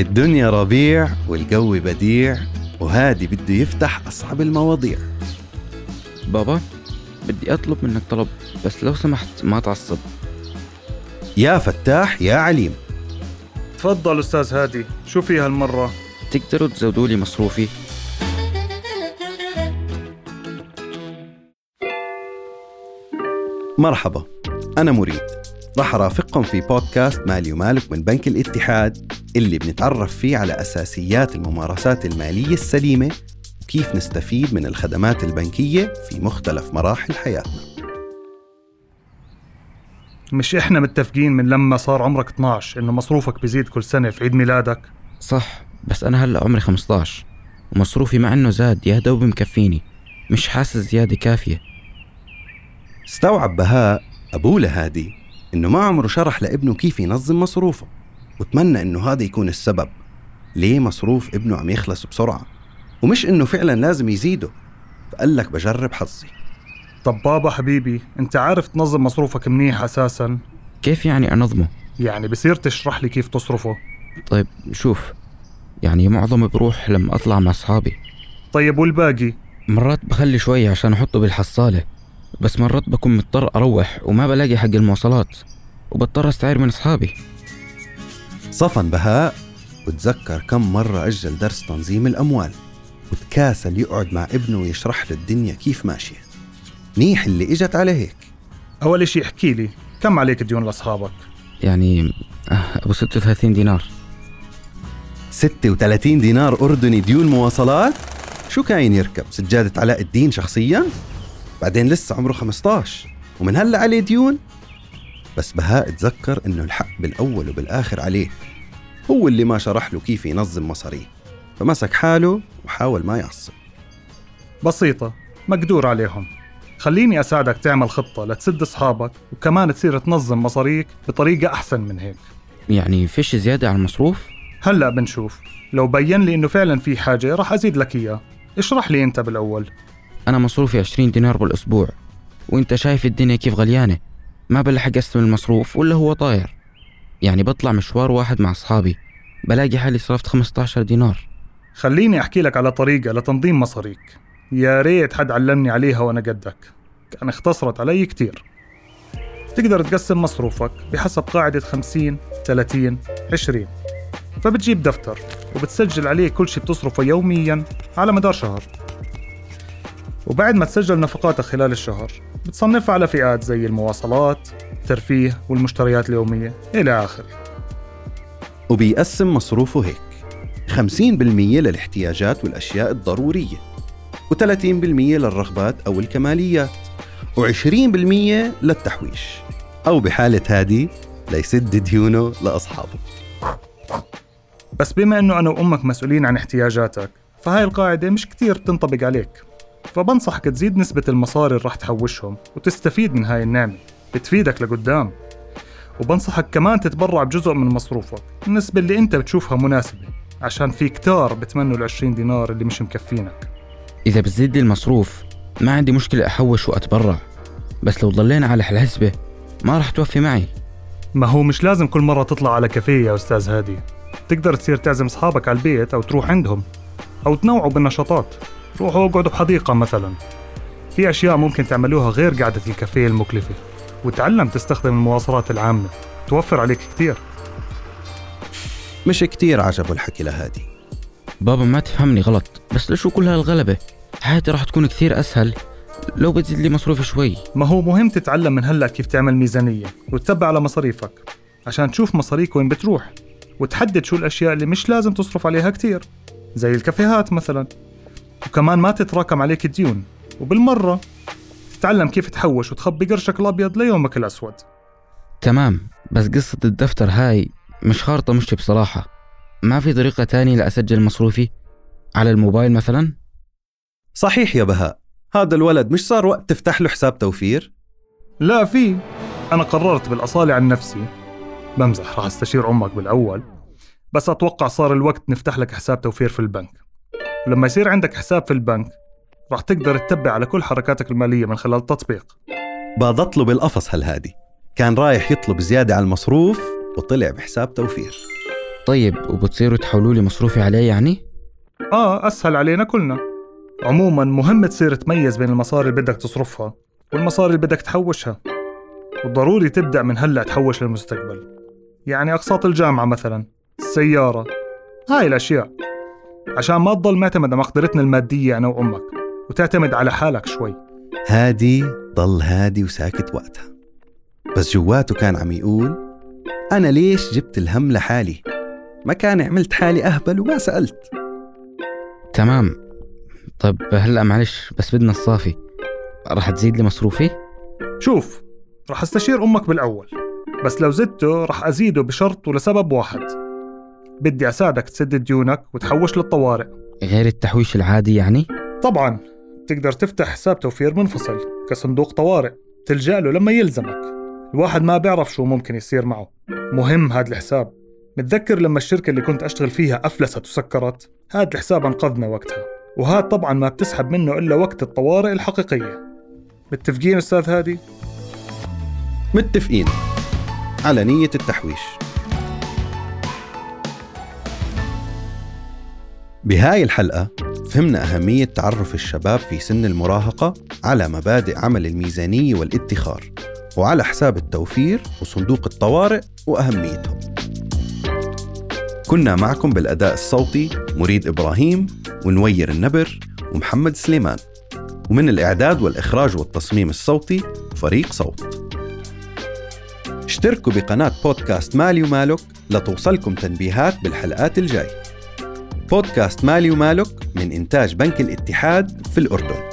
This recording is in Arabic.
الدنيا ربيع والجو بديع وهادي بده يفتح أصعب المواضيع. بابا بدي أطلب منك طلب بس لو سمحت ما تعصب. يا فتاح يا عليم. تفضل أستاذ هادي شو في هالمرة؟ تقدروا تزودوا لي مصروفي؟ مرحبا أنا مريد. راح أرافقكم في بودكاست مالي ومالك من بنك الاتحاد اللي بنتعرف فيه على أساسيات الممارسات المالية السليمة وكيف نستفيد من الخدمات البنكية في مختلف مراحل حياتنا. مش إحنا متفقين من لما صار عمرك 12 إنه مصروفك بيزيد كل سنة في عيد ميلادك؟ صح بس أنا هلأ عمري 15 ومصروفي مع إنه زاد يا دوب مكفيني مش حاسس زيادة كافية. استوعب بهاء أبوه لهادي. إنه ما عمره شرح لابنه كيف ينظم مصروفه وتمنى إنه هذا يكون السبب ليه مصروف ابنه عم يخلص بسرعة ومش إنه فعلا لازم يزيده فقال لك بجرب حظي. طب بابا حبيبي أنت عارف تنظم مصروفك منيح أساسا؟ كيف يعني أنظمه؟ يعني بصير تشرح لي كيف تصرفه. طيب شوف يعني معظمه بروح لما أطلع مع أصحابي. طيب والباقي؟ مرات بخلي شوي عشان أحطه بالحصالة. بس مرات بكون مضطر أروح وما بلاقي حق المواصلات وبضطر أستعير من أصحابي. صفن بهاء وتذكر كم مرة أجل درس تنظيم الأموال وتكاسل يقعد مع ابنه ويشرح له الدنيا كيف ماشية. منيح اللي إجت على هيك. أول إشي احكي لي كم عليك ديون لأصحابك؟ يعني آه، أبو 36 دينار. 36 دينار أردني ديون مواصلات؟ شو كاين يركب؟ سجادة علاء الدين شخصيا؟ بعدين لسه عمره 15 ومن هلا عليه ديون. بس بهاء تذكر إنه الحق بالأول وبالآخر عليه. هو اللي ما شرح له كيف ينظم مصاريه. فمسك حاله وحاول ما يعصب. بسيطة مقدور عليهم. خليني أساعدك تعمل خطة لتسد أصحابك وكمان تصير تنظم مصاريك بطريقة أحسن من هيك. يعني فيش زيادة على المصروف؟ هلأ بنشوف. لو بين لي إنه فعلا في حاجة رح أزيد لك إياه اشرح لي أنت بالأول. أنا مصروفي 20 دينار بالأسبوع. وأنت شايف الدنيا كيف غليانة؟ ما بلحق أقسم المصروف ولا هو طاير. يعني بطلع مشوار واحد مع أصحابي بلاقي حالي صرفت 15 دينار. خليني أحكي لك على طريقة لتنظيم مصاريك. يا ريت حد علمني عليها وأنا قدك. كان اختصرت علي كتير. تقدر تقسم مصروفك بحسب قاعدة 50 30 20 فبتجيب دفتر وبتسجل عليه كل شيء بتصرفه يوميا على مدار شهر. وبعد ما تسجل نفقاتك خلال الشهر بتصنفها على فئات زي المواصلات الترفيه والمشتريات اليومية إلى آخره. وبيقسم مصروفه هيك 50% للاحتياجات والأشياء الضرورية و30% للرغبات أو الكماليات و20% للتحويش أو بحالة هادي ليسد ديونه لأصحابه. بس بما إنه أنا وأمك مسؤولين عن احتياجاتك فهاي القاعدة مش كتير بتنطبق عليك. فبنصحك تزيد نسبة المصاري اللي راح تحوشهم وتستفيد من هاي النعمة بتفيدك لقدام. وبنصحك كمان تتبرع بجزء من مصروفك النسبة اللي انت بتشوفها مناسبة عشان في كتار بتمنوا العشرين دينار اللي مش مكفينك. إذا بتزيد لي المصروف ما عندي مشكلة أحوش وأتبرع. بس لو ضلينا على هالحسبة ما راح توفي معي. ما هو مش لازم كل مرة تطلع على كافيه يا أستاذ هادي. تقدر تصير تعزم أصحابك على البيت أو تروح عندهم. أو تنوعوا بالنشاطات. روحوا اقعدوا بحديقة مثلا. في أشياء ممكن تعملوها غير قعدة الكافيه المكلفة. وتعلم تستخدم المواصلات العامة. توفر عليك كتير. مش كتير عجبه الحكي لهادي. بابا ما تفهمني غلط بس لشو كل هالغلبة؟ حياتي راح تكون كثير أسهل لو بتزيد لي مصروفي شوي. ما هو مهم تتعلم من هلأ كيف تعمل ميزانية وتتبع على مصاريفك عشان تشوف مصاريك وين بتروح وتحدد شو الأشياء اللي مش لازم تصرف عليها كتير. زي الكافيهات مثلا. وكمان ما تتراكم عليك ديون. وبالمرة تتعلم كيف تحوش وتخبي قرشك الأبيض ليومك الأسود. تمام بس قصة الدفتر هاي مش خارطة مشي بصراحة. ما في طريقة تانية لأسجل مصروفي؟ على الموبايل مثلا؟ صحيح يا بهاء. هذا الولد مش صار وقت تفتح له حساب توفير؟ لا في. أنا قررت بالأصالة عن نفسي. بمزح راح أستشير أمك بالأول. بس أتوقع صار الوقت نفتح لك حساب توفير في البنك. ولما يصير عندك حساب في البنك راح تقدر تتبع على كل حركاتك المالية من خلال التطبيق. باضت له بالقفص هالهادي. كان رايح يطلب زيادة على المصروف وطلع بحساب توفير. طيب وبتصيروا تحولوا لي مصروفي عليه يعني؟ آه أسهل علينا كلنا. عموما مهم تصير تميز بين المصاري اللي بدك تصرفها والمصاري اللي بدك تحوشها. وضروري تبدأ من هلأ تحوش للمستقبل. يعني أقساط الجامعة مثلا. السيارة. هاي الأشياء. عشان ما تضل معتمد على مقدرتنا المادية أنا وأمك وتعتمد على حالك شوي. هادي ضل هادي وساكت وقتها. بس جواته كان عم يقول أنا ليش جبت الهم لحالي؟ ما كان عملت حالي أهبل وما سألت. تمام. طيب هلأ معلش بس بدنا الصافي. رح تزيد لي مصروفي؟ شوف رح استشير أمك بالأول بس لو زدته رح أزيده بشرط ولسبب واحد. بدي أساعدك تسدد ديونك وتحوش للطوارئ. غير التحويش العادي يعني؟ طبعا تقدر تفتح حساب توفير منفصل كصندوق طوارئ تلجأ له لما يلزمك. الواحد ما بيعرف شو ممكن يصير معه. مهم هذا الحساب. متذكر لما الشركة اللي كنت أشتغل فيها أفلست وسكرت؟ هذا الحساب أنقذنا وقتها. وهذا طبعا ما بتسحب منه إلا وقت الطوارئ الحقيقية. متفقين أستاذ هادي؟ متفقين على نية التحويش. بهاي الحلقة فهمنا أهمية تعرف الشباب في سن المراهقة على مبادئ عمل الميزانية والادخار وعلى حساب التوفير وصندوق الطوارئ وأهميتهم. كنا معكم بالأداء الصوتي مريد إبراهيم ونوير النبر ومحمد سليمان ومن الإعداد والإخراج والتصميم الصوتي فريق صوت. اشتركوا بقناة بودكاست مالي ومالك لتوصلكم تنبيهات بالحلقات الجاي. بودكاست مالي ومالك من إنتاج بنك الاتحاد في الأردن.